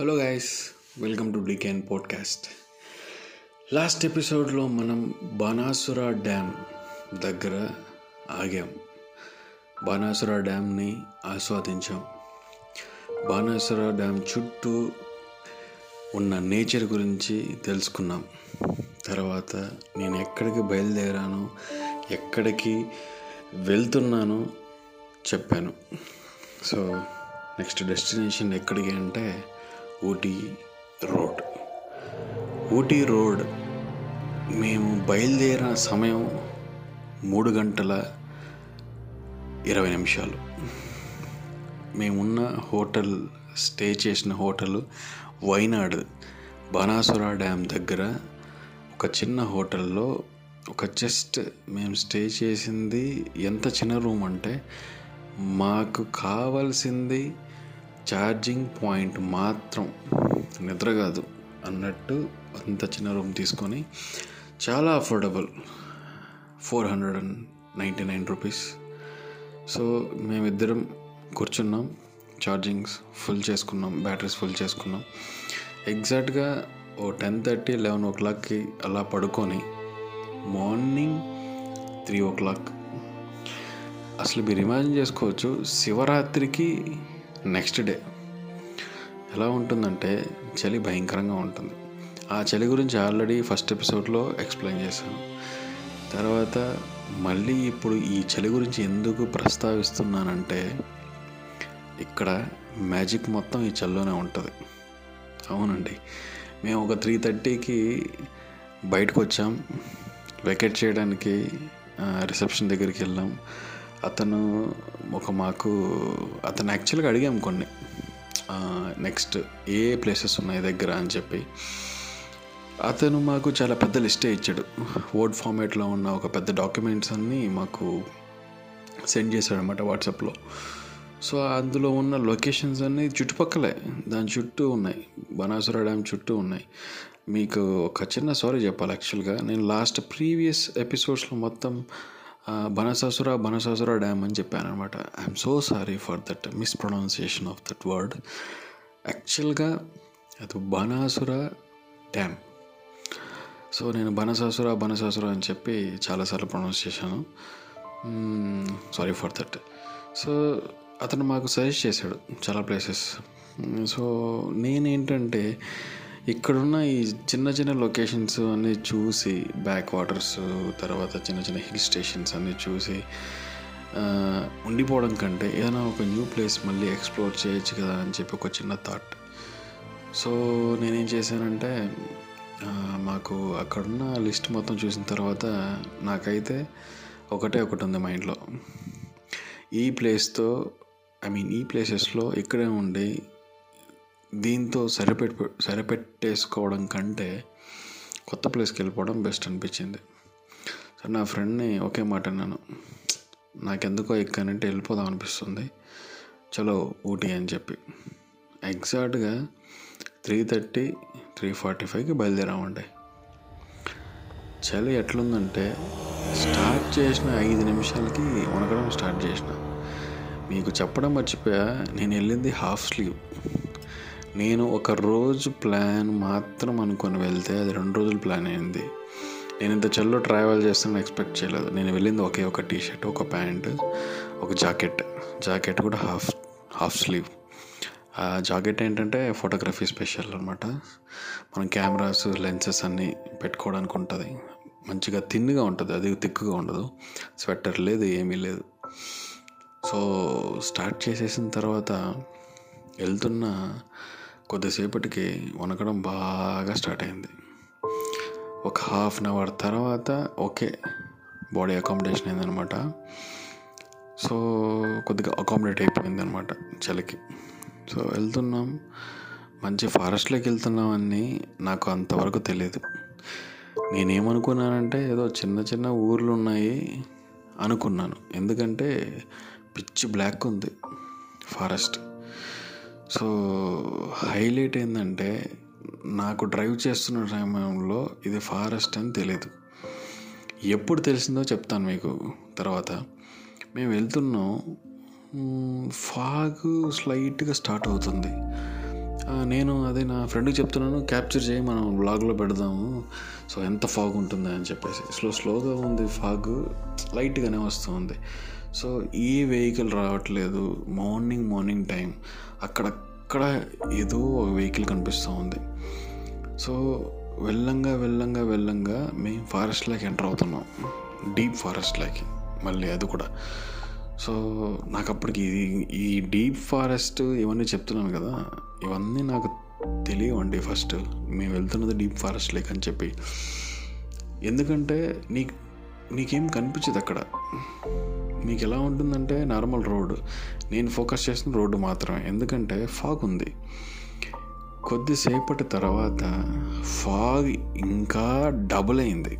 Hello guys welcome to Deccan podcast last ఎపిసోడ్లో మనం Banasura dam దగ్గర ఆగాం. బాణాసుర డ్యామ్ని ఆస్వాదించాం. బాణాసుర డ్యామ్ చుట్టూ ఉన్న నేచర్ గురించి తెలుసుకున్నాం. తర్వాత నేను ఎక్కడికి బయలుదేరాను ఎక్కడికి వెళ్తున్నాను చెప్పాను. సో నెక్స్ట్ డెస్టినేషన్ ఎక్కడికి అంటే ఊటీ రోడ్. ఊటీ రోడ్ మేము బయలుదేరిన సమయం మూడు గంటల ఇరవై నిమిషాలు. మేమున్న హోటల్ స్టే చేసిన హోటల్ వైనాడ్ బాణాసుర డ్యామ్ దగ్గర. ఒక చిన్న హోటల్లో ఒక జస్ట్ మేము స్టే చేసింది. ఎంత చిన్న రూమ్ అంటే మాకు కావాల్సింది ఛార్జింగ్ పాయింట్ మాత్రం నిద్ర కాదు అన్నట్టు అంత చిన్న రూమ్ తీసుకొని చాలా affordable four hundred and ninety nine rupees. So మేమిద్దరం కూర్చున్నాం ఛార్జింగ్స్ ఫుల్ చేసుకున్నాం బ్యాటరీస్ ఫుల్ చేసుకున్నాం. ఎగ్జాక్ట్గా ఓ టెన్ థర్టీ లెవెన్ ఓ క్లాక్కి అలా పడుకొని మార్నింగ్ త్రీ ఓ క్లాక్. అసలు మీరు ఇమాజిన్ చేసుకోవచ్చు శివరాత్రికి నెక్స్ట్ డే. ఎలా ఉంటుందంటే చలి భయంకరంగా ఉంటుంది. ఆ చలి గురించి ఆల్రెడీ ఫస్ట్ ఎపిసోడ్లో ఎక్స్ప్లెయిన్ చేశాను. తర్వాత మళ్ళీ ఇప్పుడు ఈ చలి గురించి ఎందుకు ప్రస్తావిస్తున్నానంటే ఇక్కడ మ్యాజిక్ మొత్తం ఈ చలిలోనే ఉంటుంది. అవునండి. మేము ఒక త్రీ థర్టీకి బయటకు వచ్చాం వెకెట్ చేయడానికి రిసెప్షన్ దగ్గరికి వెళ్ళాం. అతను ఒక మాకు అతను యాక్చువల్గా అడిగాం కొన్ని. నెక్స్ట్ ఏ ప్లేసెస్ ఉన్నాయి దగ్గర అని చెప్పి. అతను మాకు చాలా పెద్ద లిస్టే ఇచ్చాడు. వర్డ్ ఫార్మేట్లో ఉన్న ఒక పెద్ద డాక్యుమెంట్స్ అన్నీ మాకు సెండ్ చేశాడు అనమాట వాట్సాప్లో సో అందులో ఉన్న లొకేషన్స్ అన్నీ చుట్టుపక్కలే. దాని చుట్టూ ఉన్నాయి. బనాసుర డ్యామ్ చుట్టూ ఉన్నాయి. మీకు ఒక చిన్న సారీ చెప్పాలి యాక్చువల్గా నేను లాస్ట్ ప్రీవియస్ ఎపిసోడ్స్లో మొత్తం బనసాసుర బనసాసుర డ్యామ్ అని చెప్పాను అనమాట I'm so sorry for that mispronunciation of that word యాక్చువల్గా అది బనాసుర డ్యామ్. సో నేను బనసాసుర బనసాసుర అని చెప్పి చాలాసార్లు ప్రొనౌన్స్ చేశాను. సారీ ఫర్ దట్ సో అతను మాకు సజెస్ట్ చేశాడు చాలా ప్లేసెస్ సో నేనేంటంటే ఇక్కడున్న ఈ చిన్న చిన్న లొకేషన్స్ అన్నీ చూసి బ్యాక్ వాటర్స్ తర్వాత చిన్న చిన్న హిల్ స్టేషన్స్ అన్నీ చూసి ఉండిపోవడం కంటే ఏదైనా ఒక న్యూ ప్లేస్ మళ్ళీ ఎక్స్ప్లోర్ చేయొచ్చు కదా అని చెప్పి ఒక చిన్న థాట్. సో నేనేం చేశానంటే మాకు అక్కడున్న లిస్ట్ మొత్తం చూసిన తర్వాత నాకైతే ఒకటే ఒకటి ఉంది మైండ్లో. ఈ ప్లేస్తో ఐ మీన్ ఈ ప్లేసెస్లో ఇక్కడే ఉండి దీంతో సరిపెట్టు సరిపెట్టేసుకోవడం కంటే కొత్త ప్లేస్కి వెళ్ళిపోవడం బెస్ట్ అనిపించింది. సో నా ఫ్రెండ్ని ఒకే మాట అన్నాను. నాకెందుకో ఎక్కనంటే వెళ్ళిపోదాం అనిపిస్తుంది. చలో ఊటీ అని చెప్పి. ఎగ్జాక్ట్గా త్రీ థర్టీ త్రీ ఫార్టీ ఫైవ్కి బయలుదేరామండి. చలి ఎట్లుందంటే స్టార్ట్ చేసిన ఐదు నిమిషాలకి వణకడం స్టార్ట్ చేసిన. మీకు చెప్పడం మర్చిపోయా నేను వెళ్ళింది హాఫ్ స్లీవ్. నేను ఒక రోజు ప్లాన్ మాత్రం అనుకొని వెళ్తే అది రెండు రోజులు ప్లాన్ అయింది. నేను ఇంత చెల్లో ట్రావెల్ చేస్తానని ఎక్స్పెక్ట్ చేయలేదు. నేను వెళ్ళింది ఒకే ఒక టీ షర్ట్ ఒక ప్యాంట్ ఒక జాకెట్. జాకెట్ కూడా హాఫ్ హాఫ్ స్లీవ్ ఆ జాకెట్ ఏంటంటే ఫోటోగ్రఫీ స్పెషల్ అనమాట మనం కెమెరాస్ లెన్సెస్ అన్నీ పెట్టుకోవడానికి ఉంటుంది. మంచిగా తిన్నుగా ఉంటుంది. అది తిక్కుగా ఉండదు. స్వెటర్ లేదు ఏమీ లేదు. సో స్టార్ట్ చేసేసిన తర్వాత వెళ్తున్న కొద్దిసేపటికి వణకడం బాగా స్టార్ట్ అయింది. ఒక హాఫ్ అన్ అవర్ తర్వాత ఓకే బాడీ అకామిడేషన్ అయిందనమాట సో కొద్దిగా అకామిడేట్ అయిపోయింది అనమాట చలికి. సో వెళ్తున్నాం. మంచి ఫారెస్ట్లోకి వెళ్తున్నామని నాకు అంతవరకు తెలియదు నేనేమనుకున్నానంటే ఏదో చిన్న చిన్న ఊర్లు ఉన్నాయి అనుకున్నాను. ఎందుకంటే పిచ్చి బ్లాక్ ఉంది ఫారెస్ట్. సో హైలైట్ ఏంటంటే నాకు డ్రైవ్ చేస్తున్న సమయంలో ఇది ఫారెస్ట్ అని తెలియదు ఎప్పుడు తెలిసిందో చెప్తాను మీకు తర్వాత. మేము వెళ్తున్నాం. ఫాగ్ స్లైట్గా స్టార్ట్ అవుతుంది. నేను అదే నా ఫ్రెండ్కి చెప్తున్నాను క్యాప్చర్ చేయి మనం బ్లాగ్లో పెడదాము. సో ఎంత ఫాగ్ ఉంటుంది అని చెప్పేసి. స్లో స్లోగా ఉంది ఫాగ్. లైట్గానే వస్తుంది. సో ఈ వెహికల్ రావట్లేదు. మార్నింగ్ మార్నింగ్ టైం అక్కడక్కడ ఏదో ఒక వెహికల్ కనిపిస్తూ ఉంది. సో వెళ్ళంగా వెళ్ళంగా వెళ్ళంగా మేము ఫారెస్ట్లోకి ఎంటర్ అవుతున్నాం. డీప్ ఫారెస్ట్లోకి మళ్ళీ అది కూడా. సో నాకు అప్పటికి ఇది ఈ డీప్ ఫారెస్ట్ ఇవన్నీ చెప్తున్నాను కదా. ఇవన్నీ నాకు తెలియవండి ఫస్ట్. మేము వెళ్తున్నది డీప్ ఫారెస్ట్ లేక్ అని చెప్పి. ఎందుకంటే నీకు నీకేం కనిపించదు అక్కడ. మీకు ఎలా ఉంటుందంటే నార్మల్ రోడ్. నేను ఫోకస్ చేసిన రోడ్డు మాత్రమే. ఎందుకంటే ఫాగ్ ఉంది. కొద్దిసేపటి తర్వాత ఫాగ్ ఇంకా డబుల్ అయింది.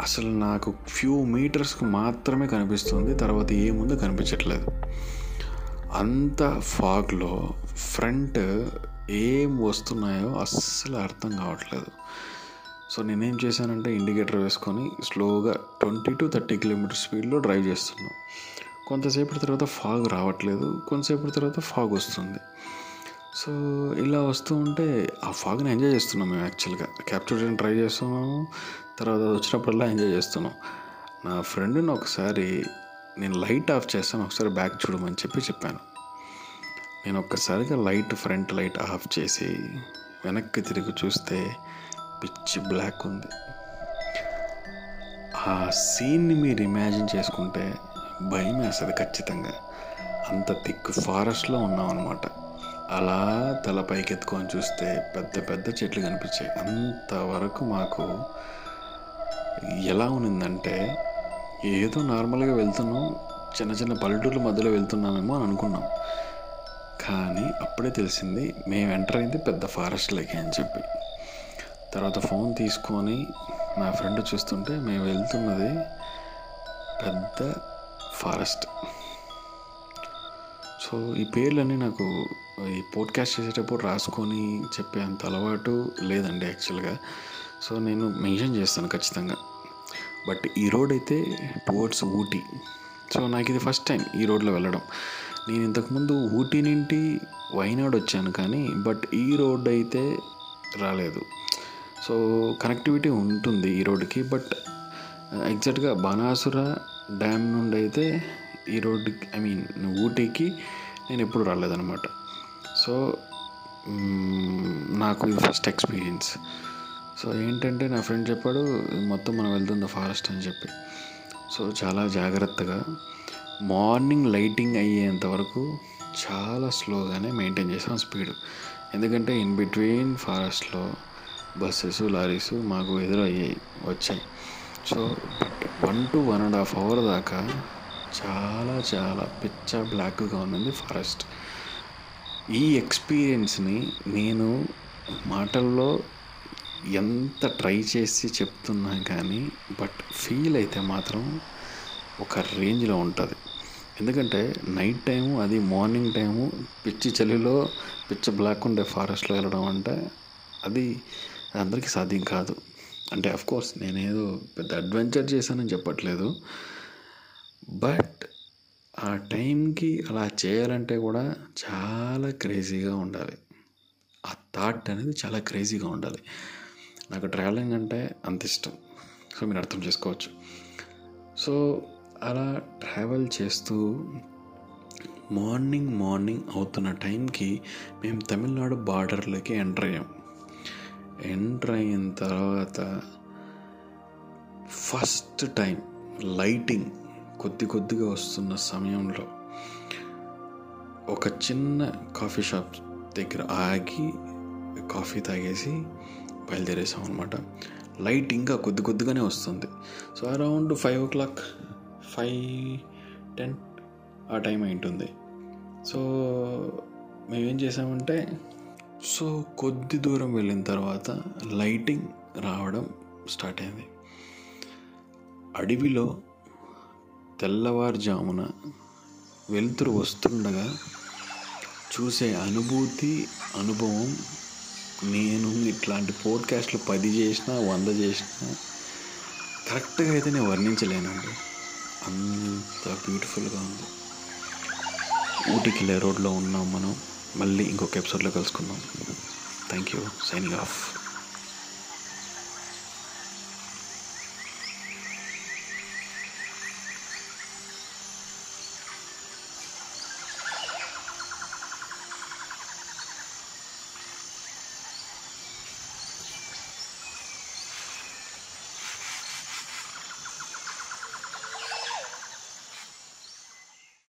అసలు నాకు ఫ్యూ మీటర్స్కి మాత్రమే కనిపిస్తుంది. తర్వాత ఏముందో కనిపించట్లేదు. అంత ఫాగ్లో ఫ్రంట్ ఏం వస్తున్నాయో అస్సలు అర్థం కావట్లేదు. సో నేనేం చేశానంటే ఇండికేటర్ వేసుకొని స్లోగా ట్వంటీ టు థర్టీ కిలోమీటర్ స్పీడ్లో డ్రైవ్ చేస్తున్నాను. కొంతసేపటి తర్వాత ఫాగ్ రావట్లేదు. కొంతసేపటి తర్వాత ఫాగ్ వస్తుంది. సో ఇలా వస్తూ ఉంటే ఆ ఫాగ్ని ఎంజాయ్ చేస్తున్నాం మేము యాక్చువల్గా. క్యాప్చర్ చేయడం ట్రై చేస్తున్నాము. తర్వాత అది వచ్చినప్పుడల్లా ఎంజాయ్ చేస్తున్నాం. నా ఫ్రెండ్ని ఒకసారి నేను లైట్ ఆఫ్ చేస్తాను. ఒకసారి బ్యాక్ చూడమని చెప్పి చెప్పాను. నేను ఒక్కసారిగా లైట్ ఫ్రంట్ లైట్ ఆఫ్ చేసి వెనక్కి తిరిగి చూస్తే పిచ్చి బ్లాక్ ఉంది. ఆ సీన్ని మీరు ఇమాజిన్ చేసుకుంటే భయం వేస్తుంది ఖచ్చితంగా. అంత థిక్ ఫారెస్ట్లో ఉన్నాం అనమాట అలా తల పైకెత్తుకొని చూస్తే పెద్ద పెద్ద చెట్లు కనిపించాయి. అంతవరకు మాకు ఎలా ఉన్నిందంటే ఏదో నార్మల్గా వెళ్తున్నాం చిన్న చిన్న పల్లెటూర్ల మధ్యలో వెళ్తున్నామేమో అని అనుకున్నాం. కానీ అప్పుడే తెలిసింది మేము ఎంటర్ అయింది పెద్ద ఫారెస్ట్లోకి అని చెప్పి. తర్వాత ఫోన్ తీసుకొని నా ఫ్రెండ్ చూస్తుంటే మేము వెళ్తున్నది పెద్ద ఫారెస్ట్. సో ఈ పేర్లన్నీ నాకు ఈ పోడ్కాస్ట్ చేసేటప్పుడు రాసుకొని చెప్పే అంత అలవాటు లేదండి యాక్చువల్గా. సో నేను మెన్షన్ చేస్తాను ఖచ్చితంగా. బట్ ఈ రోడ్ అయితే టువర్డ్స్ ఊటీ. సో నాకు ఇది ఫస్ట్ టైం ఈ రోడ్లో వెళ్ళడం. నేను ఇంతకుముందు ఊటీ నుండి వైనాడ్ వచ్చాను కానీ బట్ ఈ రోడ్ అయితే రాలేదు. సో కనెక్టివిటీ ఉంటుంది ఈ రోడ్డుకి బట్ ఎగ్జాక్ట్గా బాణాసుర డ్యామ్ నుండి అయితే ఈ రోడ్డుకి ఐ మీన్ ఊటీకి నేను ఎప్పుడు రాలేదనమాట సో నాకు ఇది ఫస్ట్ ఎక్స్పీరియన్స్. సో ఏంటంటే నా ఫ్రెండ్ చెప్పాడు "ఇది మొత్తం మనం వెళ్తుంది ఫారెస్ట్ అని చెప్పి. సో చాలా జాగ్రత్తగా మార్నింగ్ లైటింగ్ అయ్యేంత వరకు చాలా స్లోగానే మెయింటైన్ చేసాం స్పీడ్. ఎందుకంటే ఇన్ బిట్వీన్ ఫారెస్ట్లో బస్సెస్ లారీస్ మాకు ఎదురయ్యాయి వచ్చాయి. So but one to one and half hour దాకా చాలా చాలా పిచ్చ బ్లాక్గా ఉన్నది ఫారెస్ట్. ఈ ఎక్స్పీరియన్స్ని నేను మాటల్లో ఎంత ట్రై చేసి చెప్తున్నా కానీ బట్ ఫీల్ అయితే మాత్రం ఒక రేంజ్లో ఉంటుంది. ఎందుకంటే నైట్ టైము అది మార్నింగ్ టైము పిచ్చి చలిలో పిచ్చ బ్లాక్ ఉండే ఫారెస్ట్లో వెళ్ళడం అంటే అది అందరికీ సాధ్యం కాదు. అంటే అఫ్ కోర్స్ నేనేదో పెద్ద అడ్వెంచర్ చేశానని చెప్పట్లేదు. బట్ ఆ టైంకి అలా చేయాలంటే కూడా చాలా క్రేజీగా ఉండాలి. ఆ థాట్ అనేది చాలా క్రేజీగా ఉండాలి. నాకు ట్రావెలింగ్ అంటే అంత ఇష్టం. సో మీరు అర్థం చేసుకోవచ్చు. సో అలా ట్రావెల్ చేస్తూ మార్నింగ్ మార్నింగ్ అవుతున్న టైంకి మేము తమిళనాడు బార్డర్లోకి ఎంటర్ అయ్యాం. ఎంటర్ అయిన తర్వాత ఫస్ట్ టైం లైటింగ్ కొద్ది కొద్దిగా వస్తున్న సమయంలో ఒక చిన్న కాఫీ షాప్ దగ్గర ఆగి కాఫీ తాగేసి బయలుదేరేసాం అనమాట లైట్ ఇంకా కొద్ది కొద్దిగానే వస్తుంది. So around five o'clock five ten ఆ టైం అయి ఉంటుంది సో మేమేం చేసామంటే సో కొద్ది దూరం వెళ్ళిన తర్వాత లైటింగ్ రావడం స్టార్ట్ అయింది. అడవిలో తెల్లవారుజామున వెలుతురు వస్తుండగా చూసే అనుభూతి అనుభవం నేను ఇట్లాంటి పోడ్కాస్ట్లు పది చేసినా వంద చేసినా కరెక్ట్గా అయితే నేను వర్ణించలేనండి. అంత బ్యూటిఫుల్గా ఉంది. ఊటికి వెళ్ళే రోడ్లో ఉన్నాం మనం. మళ్ళీ ఇంకొక ఎపిసోడ్లో కలుసుకుందాం. Thank you signing off